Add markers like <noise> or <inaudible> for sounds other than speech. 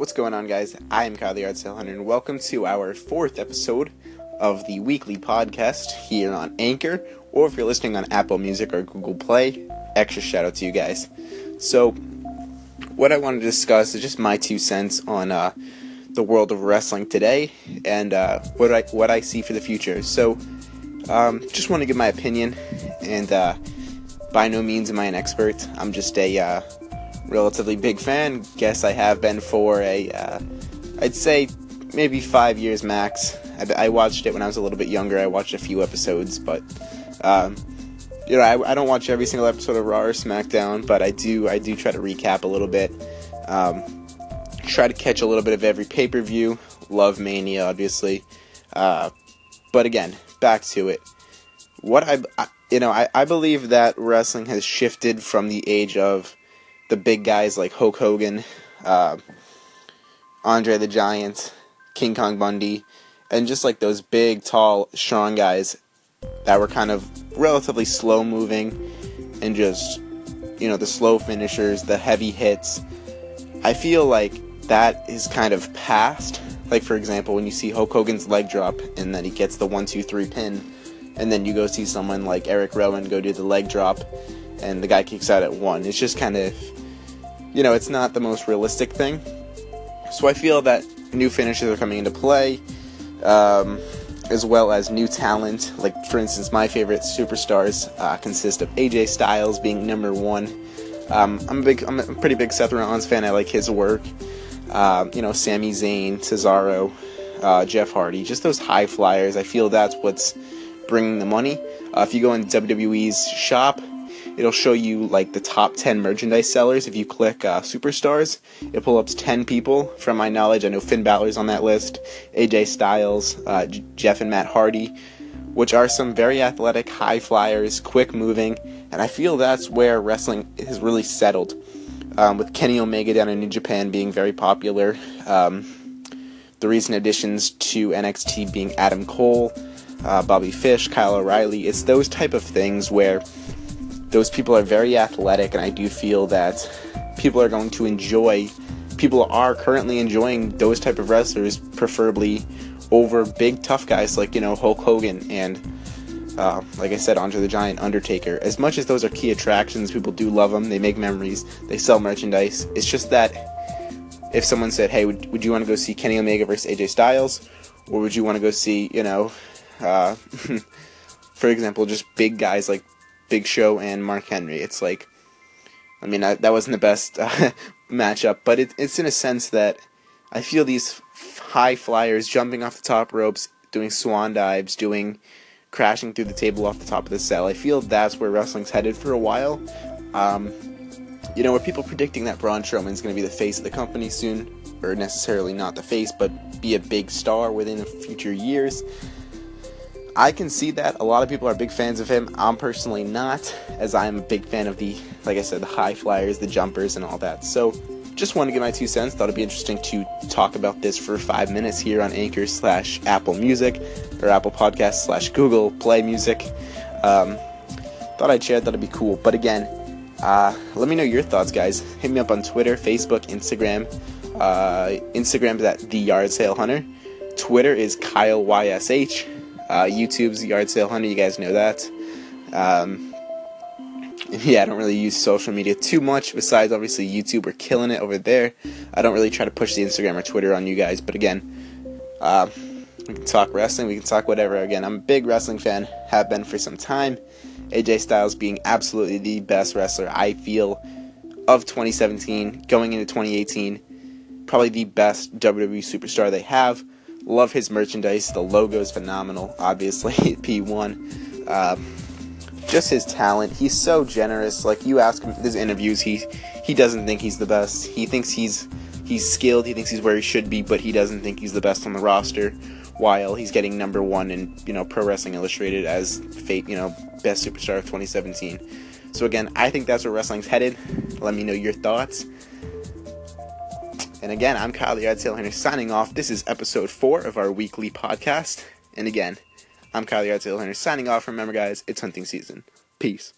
What's going on, guys? I am Kyle the Yard Sale Hunter, and welcome to our fourth episode of the weekly podcast here on Anchor, or if you're listening on Apple Music or Google Play, extra shout out to you guys. So, what I want to discuss is just my two cents on uh, the world of wrestling today and uh, what I what I see for the future. So, um, just want to give my opinion, and uh, by no means am I an expert. I'm just a uh, relatively big fan. Guess I have been for a, uh, I'd say maybe five years max. I, I, watched it when I was a little bit younger. I watched a few episodes, but um, you know, I, I, don't watch every single episode of Raw or SmackDown, but I do. I do try to recap a little bit. Um, try to catch a little bit of every pay per view. Love Mania, obviously. Uh, but again, back to it. What I, I you know, I, I believe that wrestling has shifted from the age of the big guys like Hulk Hogan, uh, Andre the Giant, King Kong Bundy, and just like those big, tall, strong guys that were kind of relatively slow moving and just, you know, the slow finishers, the heavy hits. I feel like that is kind of past. Like, for example, when you see Hulk Hogan's leg drop and then he gets the 1 2 3 pin, and then you go see someone like Eric Rowan go do the leg drop and the guy kicks out at 1. It's just kind of you know, it's not the most realistic thing. So I feel that new finishes are coming into play, um, as well as new talent. Like, for instance, my favorite superstars uh, consist of AJ Styles being number one. Um, I'm a big, I'm a pretty big Seth Rollins fan. I like his work. Uh, you know, Sami Zayn, Cesaro, uh, Jeff Hardy, just those high flyers. I feel that's what's bringing the money. Uh, if you go in WWE's shop, it'll show you like the top 10 merchandise sellers. If you click uh, superstars, it pull up 10 people. From my knowledge, I know Finn Balor's on that list, AJ Styles, uh, J- Jeff and Matt Hardy, which are some very athletic, high flyers, quick moving, and I feel that's where wrestling has really settled. Um, with Kenny Omega down in New Japan being very popular, um, the recent additions to NXT being Adam Cole, uh, Bobby Fish, Kyle O'Reilly, it's those type of things where those people are very athletic, and I do feel that people are going to enjoy. People are currently enjoying those type of wrestlers, preferably over big tough guys like you know Hulk Hogan and uh, like I said, Andre the Giant, Undertaker. As much as those are key attractions, people do love them. They make memories. They sell merchandise. It's just that if someone said, "Hey, would, would you want to go see Kenny Omega versus AJ Styles, or would you want to go see, you know, uh, <laughs> for example, just big guys like Big Show and Mark Henry. It's like, I mean, I, that wasn't the best uh, <laughs> matchup, but it, it's in a sense that I feel these high flyers jumping off the top ropes, doing swan dives, doing crashing through the table off the top of the cell. I feel that's where wrestling's headed for a while. Um, you know, are people predicting that Braun Strowman's going to be the face of the company soon, or necessarily not the face, but be a big star within future years. I can see that. A lot of people are big fans of him. I'm personally not, as I'm a big fan of the, like I said, the high flyers, the jumpers, and all that. So, just want to get my two cents. Thought it'd be interesting to talk about this for five minutes here on Anchor slash Apple Music or Apple Podcast slash Google Play Music. Um, thought I'd share. Thought it'd be cool. But again, uh, let me know your thoughts, guys. Hit me up on Twitter, Facebook, Instagram. Uh, Instagram is at the Yard Sale Hunter. Twitter is Kyle YSH. Uh, YouTube's Yard Sale Hunter, you guys know that. Um, <laughs> yeah, I don't really use social media too much. Besides, obviously, YouTube, we're killing it over there. I don't really try to push the Instagram or Twitter on you guys, but again, uh, we can talk wrestling, we can talk whatever. Again, I'm a big wrestling fan, have been for some time. AJ Styles being absolutely the best wrestler I feel of 2017 going into 2018. Probably the best WWE superstar they have. Love his merchandise. The logo is phenomenal. Obviously, <laughs> P1. Um, just his talent. He's so generous. Like you ask him his interviews, he he doesn't think he's the best. He thinks he's he's skilled. He thinks he's where he should be, but he doesn't think he's the best on the roster. While he's getting number one in you know Pro Wrestling Illustrated as fate you know best superstar of 2017. So again, I think that's where wrestling's headed. Let me know your thoughts. And again, I'm Kyle the Yard Sale Hunter signing off. This is episode four of our weekly podcast. And again, I'm Kyle the Yard Sale Hunter signing off. Remember, guys, it's hunting season. Peace.